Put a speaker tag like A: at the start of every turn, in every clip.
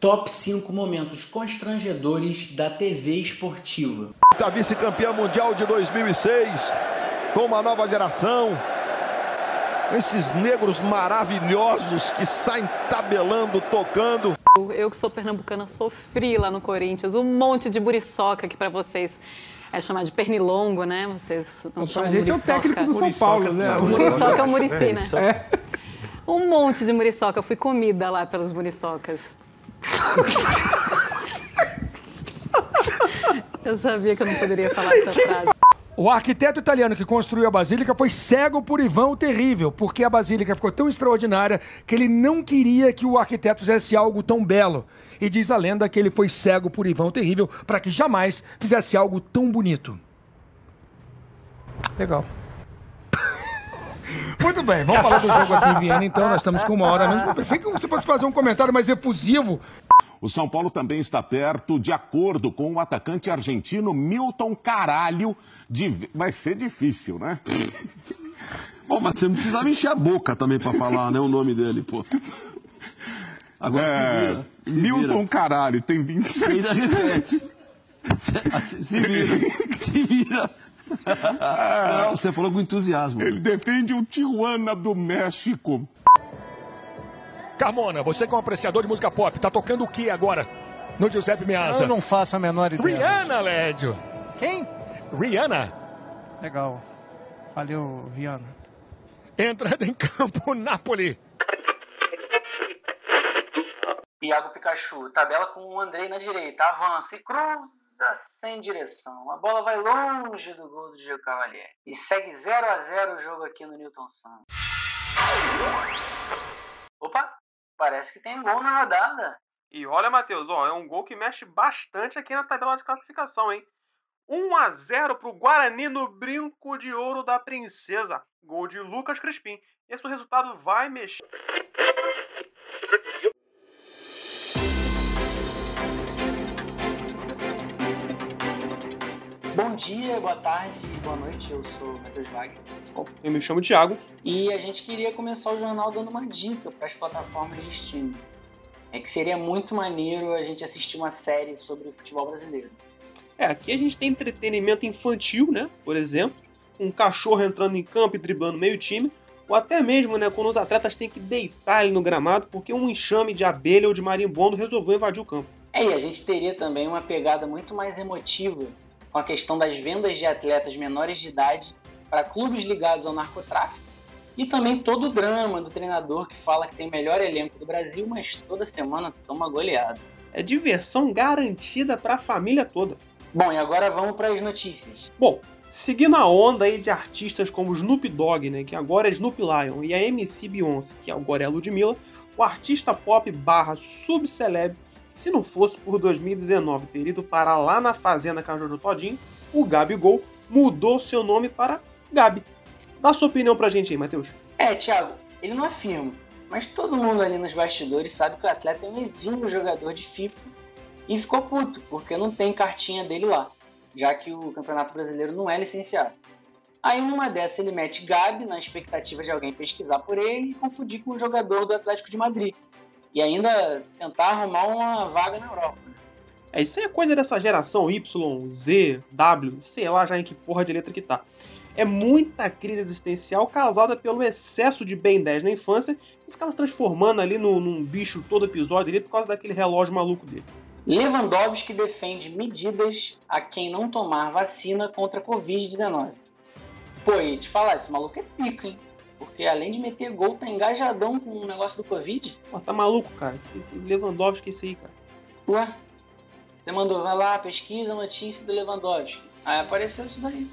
A: Top 5 momentos constrangedores da TV esportiva.
B: A vice-campeã mundial de 2006, com uma nova geração. Esses negros maravilhosos que saem tabelando, tocando.
C: Eu que sou pernambucana sofri lá no Corinthians. Um monte de buriçoca que para vocês é chamado de pernilongo, né? Vocês não
D: chamam a gente muriçoca. é o técnico do São Paulo, né?
C: O muriçoca é o murici, né? É. Um monte de muriçoca. Eu fui comida lá pelos muriçocas. eu sabia que eu não poderia falar essa frase.
D: O arquiteto italiano que construiu a basílica foi cego por Ivan o Terrível, porque a basílica ficou tão extraordinária que ele não queria que o arquiteto fizesse algo tão belo. E diz a lenda que ele foi cego por Ivan o Terrível para que jamais fizesse algo tão bonito. Legal. Muito bem, vamos falar do jogo aqui em Viena, então. Nós estamos com uma hora menos. Eu pensei que você fosse fazer um comentário mais efusivo.
E: O São Paulo também está perto, de acordo com o atacante argentino Milton Caralho. De... Vai ser difícil, né?
F: Bom, mas você não precisava encher a boca também para falar, né, o nome dele, pô.
E: Agora é... se vira. Se Milton vira. Caralho, tem 27. Ainda repete.
F: Se, se vira. Se vira. Não, você falou com entusiasmo.
E: Ele defende o Tijuana do México.
D: Carmona, você que é um apreciador de música pop, tá tocando o que agora? No Giuseppe Meazza.
G: Eu não faço a menor ideia.
D: Rihanna, Lédio.
G: Quem?
D: Rihanna.
G: Legal. Valeu, Rihanna.
D: Entrada em campo, Napoli.
A: Iago Pikachu, tabela com o Andrei na direita, avança e cruza sem direção. A bola vai longe do gol do Diego Cavalieri. E segue 0 a 0 o jogo aqui no Newton Santos. Opa, parece que tem gol na rodada.
H: E olha, Matheus, ó, é um gol que mexe bastante aqui na tabela de classificação, hein? 1 a 0 para o Guarani no brinco de ouro da Princesa. Gol de Lucas Crispim. Esse resultado vai mexer.
A: Bom dia, boa tarde, boa noite. Eu sou o Matheus Wagner.
H: Eu me chamo Thiago.
A: E a gente queria começar o jornal dando uma dica para as plataformas de streaming. É que seria muito maneiro a gente assistir uma série sobre o futebol brasileiro.
H: É, aqui a gente tem entretenimento infantil, né? Por exemplo, um cachorro entrando em campo e driblando meio time, ou até mesmo, né, quando os atletas têm que deitar ali no gramado porque um enxame de abelha ou de marimbondo resolveu invadir o campo.
A: É, e a gente teria também uma pegada muito mais emotiva com a questão das vendas de atletas menores de idade para clubes ligados ao narcotráfico e também todo o drama do treinador que fala que tem o melhor elenco do Brasil, mas toda semana toma goleada.
H: É diversão garantida para a família toda.
A: Bom, e agora vamos para as notícias.
H: Bom, seguindo a onda aí de artistas como Snoop Dogg, né, que agora é Snoop Lion, e a MC Beyoncé, que agora é Ludmilla, o artista pop barra subceleb se não fosse por 2019 ter ido parar lá na fazenda com a Jojo Todinho, o Gabigol mudou seu nome para Gabi. Dá sua opinião pra gente aí, Matheus.
A: É, Thiago, ele não afirma, mas todo mundo ali nos bastidores sabe que o atleta é um exímio jogador de FIFA e ficou puto, porque não tem cartinha dele lá, já que o Campeonato Brasileiro não é licenciado. Aí numa dessa ele mete Gabi na expectativa de alguém pesquisar por ele e confundir com o jogador do Atlético de Madrid, e ainda tentar arrumar uma vaga na Europa.
H: É, isso aí é coisa dessa geração Y, Z, W, sei lá já em que porra de letra que tá. É muita crise existencial causada pelo excesso de Ben 10 na infância e ficava se transformando ali num, num bicho todo episódio ali por causa daquele relógio maluco dele.
A: Lewandowski defende medidas a quem não tomar vacina contra a Covid-19. Pô, e te falar, esse maluco é pico, hein? Porque além de meter gol, tá engajadão com o negócio do Covid.
H: Pô, tá maluco, cara. Lewandowski é isso aí, cara.
A: Ué? Você mandou, vai lá, pesquisa a notícia do Lewandowski. Aí apareceu isso daí.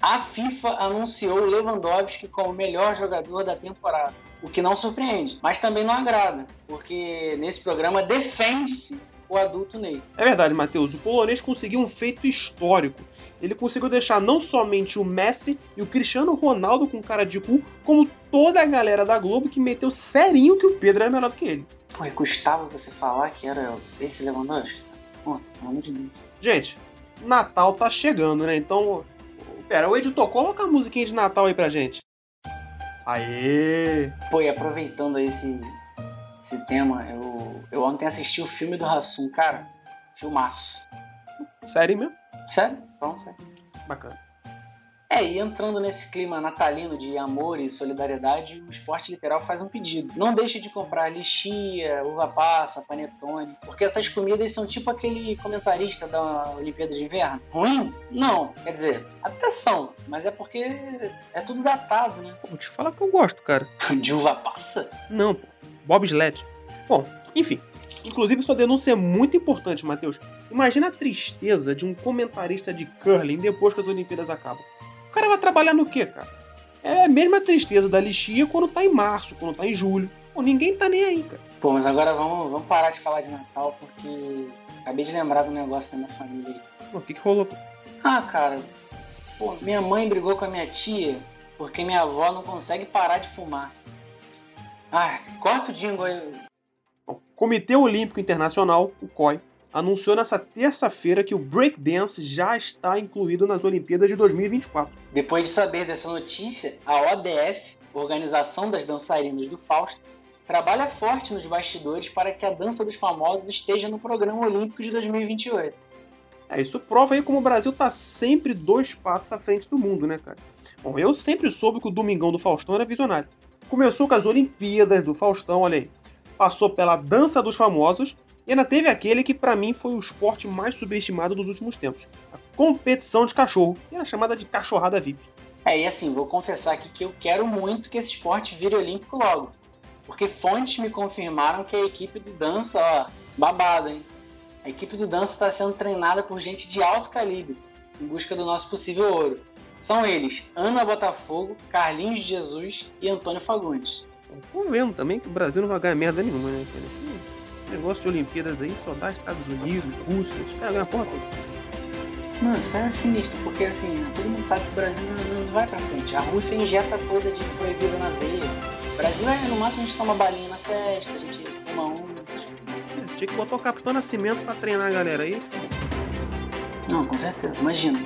A: A FIFA anunciou Lewandowski como o melhor jogador da temporada. O que não surpreende, mas também não agrada, porque nesse programa defende-se o adulto Ney.
H: É verdade, Matheus. O polonês conseguiu um feito histórico ele conseguiu deixar não somente o Messi e o Cristiano Ronaldo com cara de cu, como toda a galera da Globo que meteu serinho que o Pedro era melhor do que ele.
A: Pô, e custava você falar que era esse Lewandowski? Pô, pelo amor de Deus.
H: Gente, Natal tá chegando, né? Então, pera, o editor, coloca a musiquinha de Natal aí pra gente. Aê!
A: Pô, e aproveitando esse esse tema. Eu, eu ontem assisti o filme do Rassum, cara. Filmaço.
H: Sério mesmo?
A: Sério? Então, sério.
H: Bacana.
A: É, e entrando nesse clima natalino de amor e solidariedade, o esporte literal faz um pedido. Não deixe de comprar lixia, uva passa, panetone, porque essas comidas são tipo aquele comentarista da Olimpíada de Inverno. Ruim? Não. Quer dizer, até são, mas é porque é tudo datado, né?
H: Pô, vou te falar que eu gosto, cara.
A: De uva passa?
H: Não, pô. Bob Sled. Bom, enfim. Inclusive, sua denúncia é muito importante, Matheus. Imagina a tristeza de um comentarista de curling depois que as Olimpíadas acabam. O cara vai trabalhar no quê, cara? É a mesma tristeza da lixia quando tá em março, quando tá em julho. Pô, ninguém tá nem aí, cara.
A: Pô, mas agora vamos, vamos parar de falar de Natal, porque acabei de lembrar do negócio da minha família aí.
H: O que, que rolou? pô?
A: Ah, cara, pô, minha mãe brigou com a minha tia porque minha avó não consegue parar de fumar. Ah, corta o jingle aí.
H: O Comitê Olímpico Internacional, o COI, anunciou nessa terça-feira que o breakdance já está incluído nas Olimpíadas de 2024.
A: Depois de saber dessa notícia, a ODF, Organização das Dançarinas do Fausto, trabalha forte nos bastidores para que a dança dos famosos esteja no programa olímpico de 2028.
H: É, isso prova aí como o Brasil tá sempre dois passos à frente do mundo, né, cara? Bom, eu sempre soube que o Domingão do Faustão era visionário. Começou com as Olimpíadas do Faustão, olha aí. Passou pela dança dos famosos e ainda teve aquele que pra mim foi o esporte mais subestimado dos últimos tempos. A competição de cachorro, que era chamada de cachorrada VIP.
A: É, e assim, vou confessar aqui que eu quero muito que esse esporte vire olímpico logo. Porque fontes me confirmaram que a equipe do dança, ó, babado, hein? A equipe do dança está sendo treinada por gente de alto calibre, em busca do nosso possível ouro. São eles Ana Botafogo, Carlinhos Jesus e Antônio Fagundes.
H: Tô vendo também que o Brasil não vai ganhar merda nenhuma, né? Esse negócio de Olimpíadas aí só dá Estados Unidos, Rússia, os caras ganham a porra toda.
A: Mano, isso é sinistro, porque assim, todo mundo sabe que o Brasil não, não vai pra frente. A Rússia injeta coisa de proibida na veia. O Brasil é, no máximo, a gente toma balinha na festa, a gente toma um.
H: Tinha que botar o Capitão Nascimento pra treinar a galera aí.
A: Não, com certeza, imagina.